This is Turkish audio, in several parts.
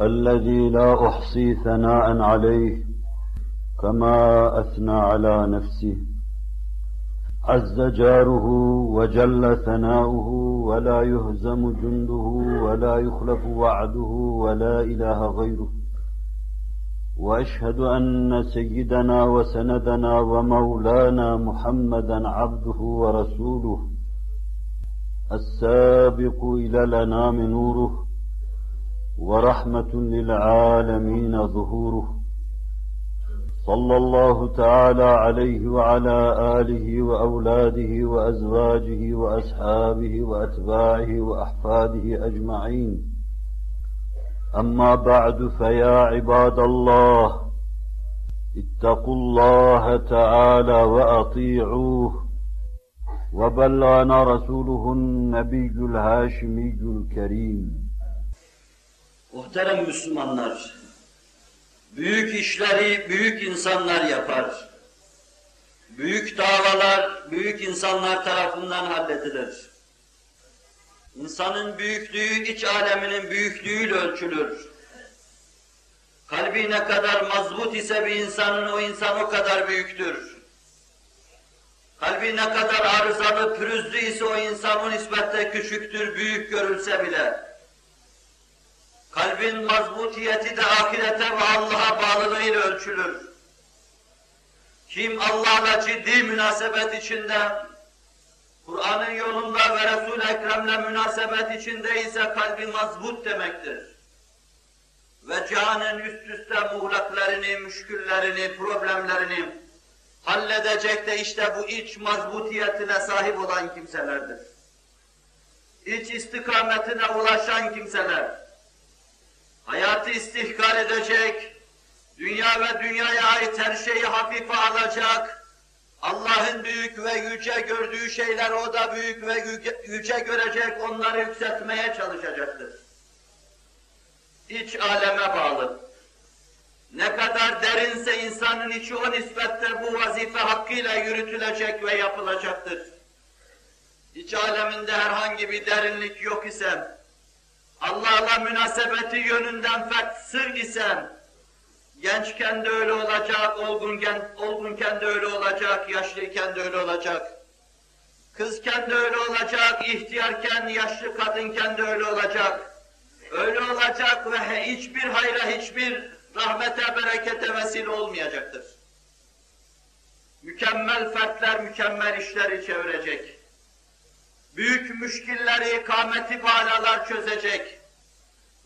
الذي لا أحصي ثناء عليه كما أثنى على نفسه. عز جاره وجل ثناؤه ولا يهزم جنده ولا يخلف وعده ولا إله غيره. وأشهد أن سيدنا وسندنا ومولانا محمدا عبده ورسوله السابق إلى الأنام نوره ورحمة للعالمين ظهوره. صلى الله تعالى عليه وعلى آله وأولاده وأزواجه وأصحابه وأتباعه وأحفاده أجمعين. أما بعد فيا عباد الله اتقوا الله تعالى وأطيعوه. وبلغنا رسوله النبي الهاشمي الكريم. Muhterem Müslümanlar, büyük işleri büyük insanlar yapar. Büyük davalar büyük insanlar tarafından halledilir. İnsanın büyüklüğü iç aleminin büyüklüğüyle ölçülür. Kalbi ne kadar mazbut ise bir insanın o insan o kadar büyüktür. Kalbi ne kadar arızalı, pürüzlü ise o insan o nispette küçüktür, büyük görülse bile. Kalbin mazbutiyeti de ahirete ve Allah'a bağlılığıyla ölçülür. Kim Allah'la ciddi münasebet içinde, Kur'an'ın yolunda ve Resul-i Ekrem'le münasebet içinde ise kalbi mazbut demektir. Ve cihanın üst üste muğlaklarını, müşküllerini, problemlerini halledecek de işte bu iç mazbutiyetine sahip olan kimselerdir. İç istikametine ulaşan kimseler, hayatı istihkar edecek, dünya ve dünyaya ait her şeyi hafife alacak, Allah'ın büyük ve yüce gördüğü şeyler o da büyük ve yüce görecek, onları yükseltmeye çalışacaktır. İç aleme bağlı. Ne kadar derinse insanın içi o nispette bu vazife hakkıyla yürütülecek ve yapılacaktır. İç aleminde herhangi bir derinlik yok ise, Allah'la münasebeti yönünden fert sır ise, Gençken de öyle olacak, olgunken, olgunken de öyle olacak, yaşlıyken de öyle olacak. Kızken de öyle olacak, ihtiyarken, yaşlı kadınken de öyle olacak. Öyle olacak ve hiçbir hayra, hiçbir rahmete, berekete vesile olmayacaktır. Mükemmel fertler, mükemmel işleri çevirecek. Büyük müşkilleri, kâmeti bağlalar çözecek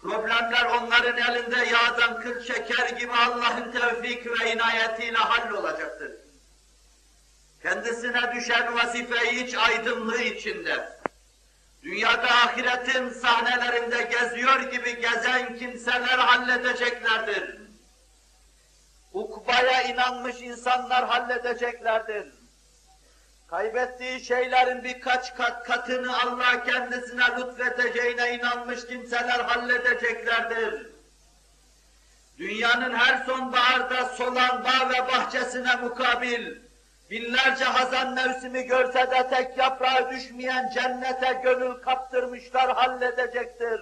Problemler onların elinde yağdan kıl şeker gibi Allah'ın tevfik ve inayetiyle hallolacaktır. Kendisine düşen vazifeyi iç aydınlığı içinde, dünyada ahiretin sahnelerinde geziyor gibi gezen kimseler halledeceklerdir. Ukbaya inanmış insanlar halledeceklerdir kaybettiği şeylerin birkaç kat katını Allah kendisine lütfedeceğine inanmış kimseler halledeceklerdir. Dünyanın her sonbaharda solan bağ ve bahçesine mukabil, binlerce hazan mevsimi görse de tek yaprağı düşmeyen cennete gönül kaptırmışlar halledecektir.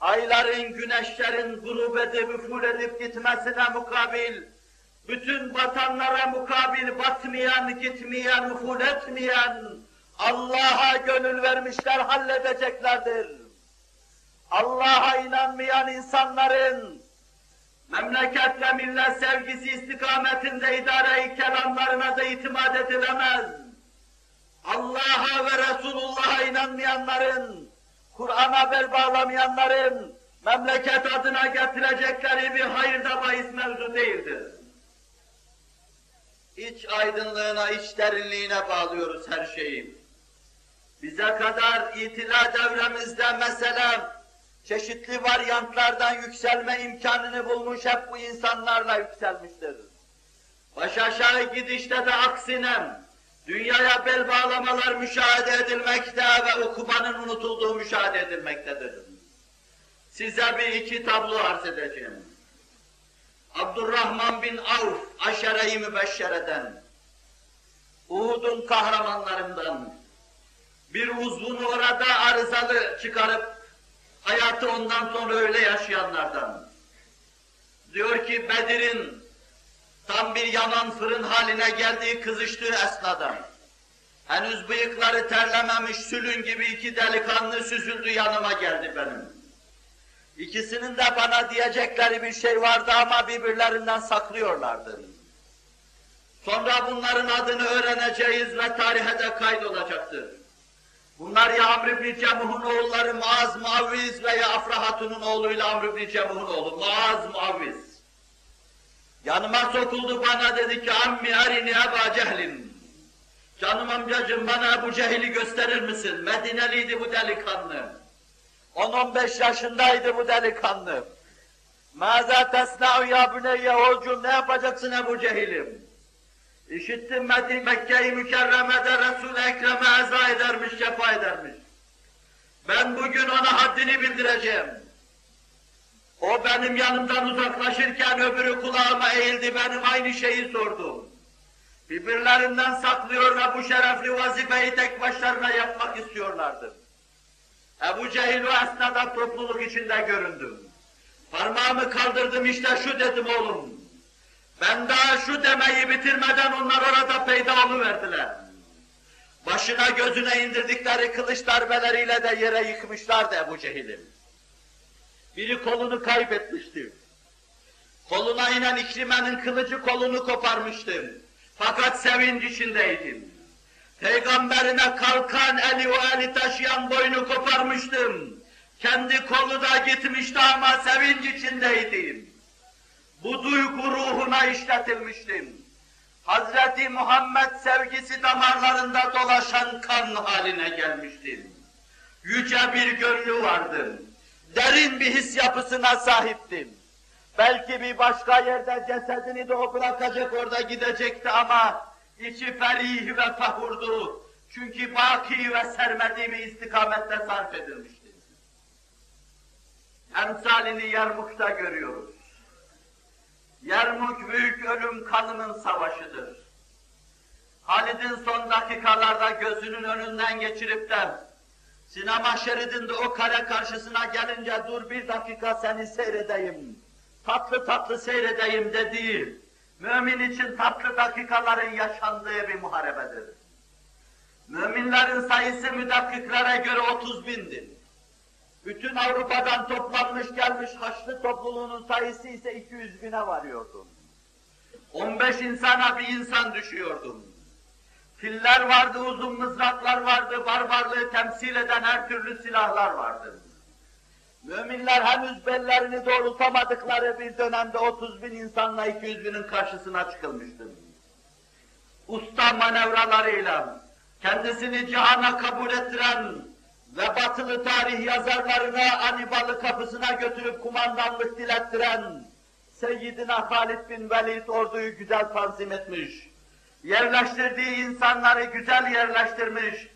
Ayların, güneşlerin grup edip, edip gitmesine mukabil, bütün batanlara mukabil batmayan, gitmeyen, uful etmeyen, Allah'a gönül vermişler halledeceklerdir. Allah'a inanmayan insanların memleket ve millet sevgisi istikametinde idare-i kelamlarına da itimat edilemez. Allah'a ve Resulullah'a inanmayanların, Kur'an'a bel bağlamayanların memleket adına getirecekleri bir hayır da bahis mevzu değildir iç aydınlığına, iç derinliğine bağlıyoruz her şeyi. Bize kadar itila devremizde mesela çeşitli varyantlardan yükselme imkanını bulmuş hep bu insanlarla yükselmiştir. Baş aşağı gidişte de aksine dünyaya bel bağlamalar müşahede edilmekte ve ukubanın unutulduğu müşahede edilmektedir. Size bir iki tablo arz edeceğim. Abdurrahman bin Avf, aşere-i mübeşşereden, Uhud'un kahramanlarından, bir uzvunu orada arızalı çıkarıp, hayatı ondan sonra öyle yaşayanlardan. Diyor ki Bedir'in tam bir yanan fırın haline geldiği kızıştığı esnada, henüz bıyıkları terlememiş sülün gibi iki delikanlı süzüldü yanıma geldi benim. İkisinin de bana diyecekleri bir şey vardı ama birbirlerinden saklıyorlardı. Sonra bunların adını öğreneceğiz ve tarihe de kaydolacaktır. Bunlar ya Amr ibn Cemuh'un oğulları Maaz Muavviz veya Afra Hatun'un oğluyla Amr ibn Cemuh'un oğlu Maaz Muavviz. Yanıma sokuldu bana dedi ki ammi arini Eba Cehlin. Canım amcacığım bana Ebu Cehil'i gösterir misin? Medineliydi bu delikanlı. 10-15 yaşındaydı bu delikanlı. Mâzâ tesna'u ya büneyye oğlum ne yapacaksın Ebu Cehil'im? İşittim Mekke-i Mükerreme'de Resul-i Ekrem'e eza edermiş, cefa edermiş. Ben bugün ona haddini bildireceğim. O benim yanımdan uzaklaşırken öbürü kulağıma eğildi, benim aynı şeyi sordu. Birbirlerinden saklıyor ve bu şerefli vazifeyi tek başlarına yapmak istiyorlardı. Ebu Cehil o esnada topluluk içinde göründüm. Parmağımı kaldırdım işte şu dedim oğlum. Ben daha şu demeyi bitirmeden onlar orada peyda verdiler. Başına gözüne indirdikleri kılıç darbeleriyle de yere yıkmışlardı Ebu Cehil'i. Biri kolunu kaybetmişti. Koluna inen İkrime'nin kılıcı kolunu koparmıştı. Fakat sevinç içindeydim. Peygamberine kalkan eli o eli taşıyan boynu koparmıştım. Kendi kolu da gitmişti ama sevinç içindeydim. Bu duygu ruhuna işletilmiştim. Hazreti Muhammed sevgisi damarlarında dolaşan kan haline gelmiştim. Yüce bir gönlü vardı. Derin bir his yapısına sahiptim. Belki bir başka yerde cesedini de o bırakacak orada gidecekti ama içi ferih ve fahurdu. Çünkü baki ve sermediği bir istikamette sarf edilmişti. Emsalini Yermuk'ta görüyoruz. Yermuk büyük ölüm kanının savaşıdır. Halid'in son dakikalarda gözünün önünden geçirip de sinema şeridinde o kale karşısına gelince dur bir dakika seni seyredeyim, tatlı tatlı seyredeyim dediği, mümin için tatlı dakikaların yaşandığı bir muharebedir. Müminlerin sayısı müdakkiklere göre 30 bindir. Bütün Avrupa'dan toplanmış gelmiş Haçlı topluluğunun sayısı ise 200 bine varıyordu. 15 insana bir insan düşüyordu. Filler vardı, uzun mızraklar vardı, barbarlığı temsil eden her türlü silahlar vardı. Müminler henüz bellerini doğrultamadıkları bir dönemde 30 bin insanla 200 binin karşısına çıkılmıştı. Usta manevralarıyla kendisini cihana kabul ettiren ve batılı tarih yazarlarına Anibalı kapısına götürüp kumandanlık dilettiren Seyyidina Halid bin Velid orduyu güzel tanzim etmiş. Yerleştirdiği insanları güzel yerleştirmiş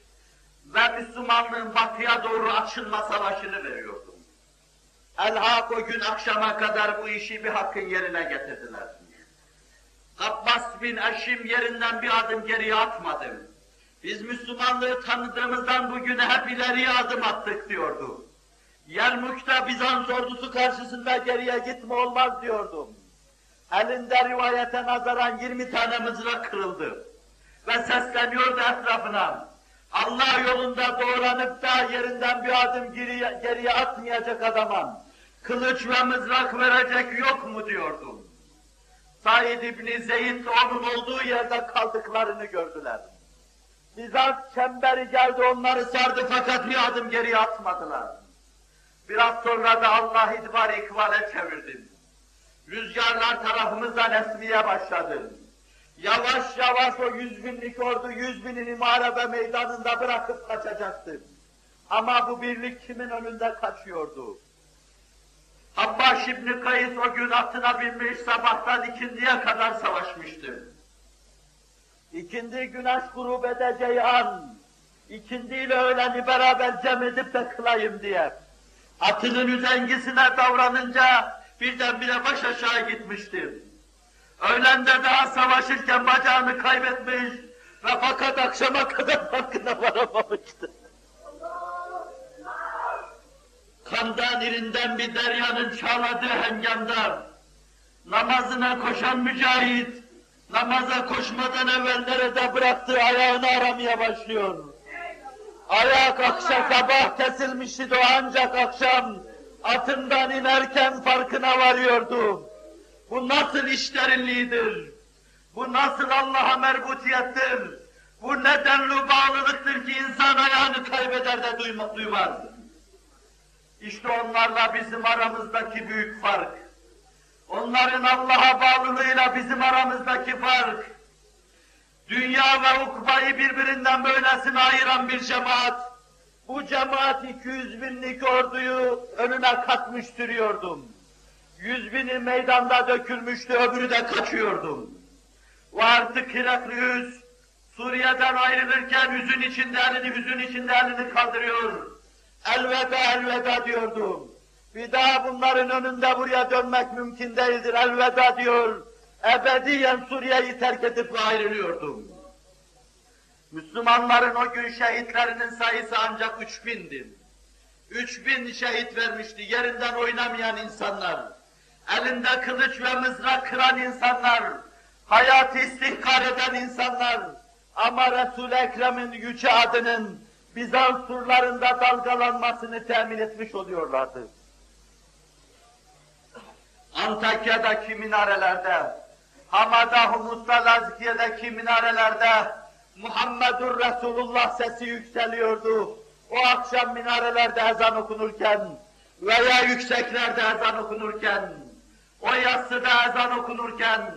ve Müslümanlığın batıya doğru açılma savaşını veriyordu. Elhak o gün akşama kadar bu işi bir hakkın yerine getirdiler. Abbas bin Eşim yerinden bir adım geriye atmadı. Biz Müslümanlığı tanıdığımızdan bugüne hep ileriye adım attık diyordu. Yermuk'ta Bizans ordusu karşısında geriye gitme olmaz diyordum. Elinde rivayete nazaran 20 tane mızrak kırıldı. Ve sesleniyordu etrafına. Allah yolunda doğranıp da yerinden bir adım geriye, geriye atmayacak adama kılıç ve mızrak verecek yok mu diyordum. Said İbni Zeyd onun olduğu yerde kaldıklarını gördüler. Bizans çemberi geldi onları sardı fakat bir adım geriye atmadılar. Biraz sonra da Allah idbar ikbale çevirdi. Rüzgarlar tarafımızdan esmeye başladı. Yavaş yavaş o yüz binlik ordu yüz binini muharebe meydanında bırakıp kaçacaktı. Ama bu birlik kimin önünde kaçıyordu? Habbaş İbni Kays o gün atına binmiş sabahtan ikindiye kadar savaşmıştı. İkindi güneş grup edeceği an, ikindiyle öğleni beraber cem edip de kılayım diye. Atının üzengisine davranınca birdenbire baş aşağı gitmiştim. Öğlende daha savaşırken bacağını kaybetmiş ve fakat akşama kadar farkına varamamıştı. Kandan irinden bir deryanın çağladığı hengamda namazına koşan mücahit, namaza koşmadan evvel nerede bıraktığı ayağını aramaya başlıyor. Ayak akşam sabah kesilmişti de ancak akşam atından inerken farkına varıyordu. Bu nasıl iş? Bu nasıl Allah'a merbutiyettir? Bu nedenli bağlılıktır ki insan ayağını kaybeder de duyma, duymaz. İşte onlarla bizim aramızdaki büyük fark. Onların Allah'a bağlılığıyla bizim aramızdaki fark. Dünya ve ukbayı birbirinden böylesine ayıran bir cemaat. Bu cemaat 200 binlik orduyu önüne katmış sürüyordum. Yüz bini meydanda dökülmüştü, öbürü de kaçıyordum. Ve artık Heraklius, Suriye'den ayrılırken hüzün içinde elini, hüzün içinde elini kaldırıyor. Elveda, elveda diyordum. Bir daha bunların önünde buraya dönmek mümkün değildir, elveda diyor. Ebediyen Suriye'yi terk edip ayrılıyordum. Müslümanların o gün şehitlerinin sayısı ancak üç bindi. Üç bin şehit vermişti, yerinden oynamayan insanlar. Elinde kılıç ve mızrak kıran insanlar, hayatı istihkar eden insanlar, ama Resul-i Ekrem'in yüce adının Bizans surlarında dalgalanmasını temin etmiş oluyorlardı. Antakya'daki minarelerde, Hamada, Humus'ta, Lazkiye'deki minarelerde Muhammedur Resulullah sesi yükseliyordu. O akşam minarelerde ezan okunurken veya yükseklerde ezan okunurken, o yassıda ezan okunurken,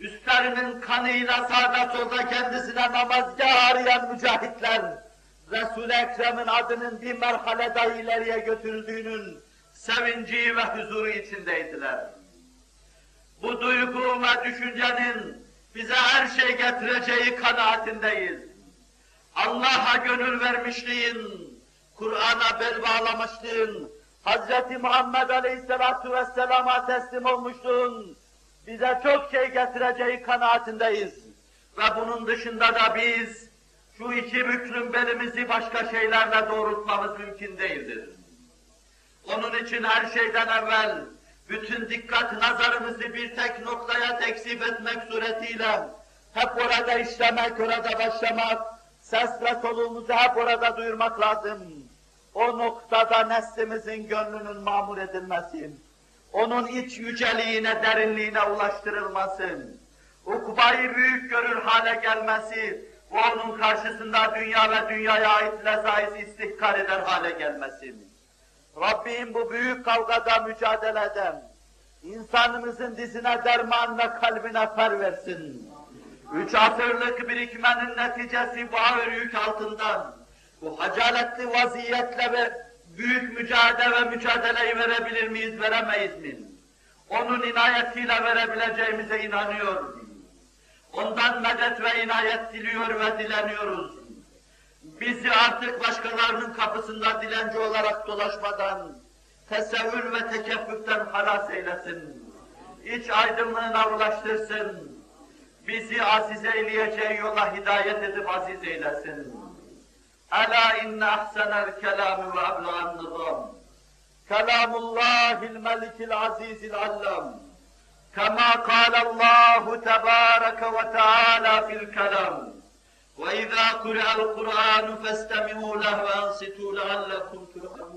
üstlerinin kanıyla sağda solda kendisine namazgah arayan mücahitler, Resul-i Ekrem'in adının bir merhale daha ileriye götürüldüğünün sevinci ve huzuru içindeydiler. Bu duygu ve düşüncenin bize her şey getireceği kanaatindeyiz. Allah'a gönül vermişliğin, Kur'an'a bel bağlamışlığın, Hz. Muhammed Aleyhisselatü Vesselam'a teslim olmuşluğun bize çok şey getireceği kanaatindeyiz. Ve bunun dışında da biz şu iki büklüm belimizi başka şeylerle doğrultmamız mümkün değildir. Onun için her şeyden evvel bütün dikkat nazarımızı bir tek noktaya teksip etmek suretiyle hep orada işlemek, orada başlamak, ses ve soluğumuzu hep orada duyurmak lazım. O noktada neslimizin gönlünün mamur edilmesi, onun iç yüceliğine, derinliğine ulaştırılması, ukbayı büyük görür hale gelmesi, onun karşısında dünya ve dünyaya ait lezaiz istihkar eder hale gelmesi. Rabbim bu büyük kavgada mücadele eden, insanımızın dizine derman ve kalbine fer versin. Üç asırlık birikmenin neticesi bu ağır yük altından, bu hacaletli vaziyetle ve büyük mücadele ve mücadeleyi verebilir miyiz, veremeyiz mi? Onun inayetiyle verebileceğimize inanıyorum. Ondan medet ve inayet diliyor ve dileniyoruz. Bizi artık başkalarının kapısında dilenci olarak dolaşmadan, tesevvür ve tekeffüften halas eylesin. İç aydınlığına ulaştırsın. Bizi aziz eyleyeceği yola hidayet edip aziz eylesin. Ela inne ahsenel kelâmü ve abla'an nizam. Kelamullahil melikil azizil allam. كما قال الله تبارك وتعالى في الكلام. وإذا قرأ القرآن فاستمعوا له وأنصتوا لعلكم ترحمون.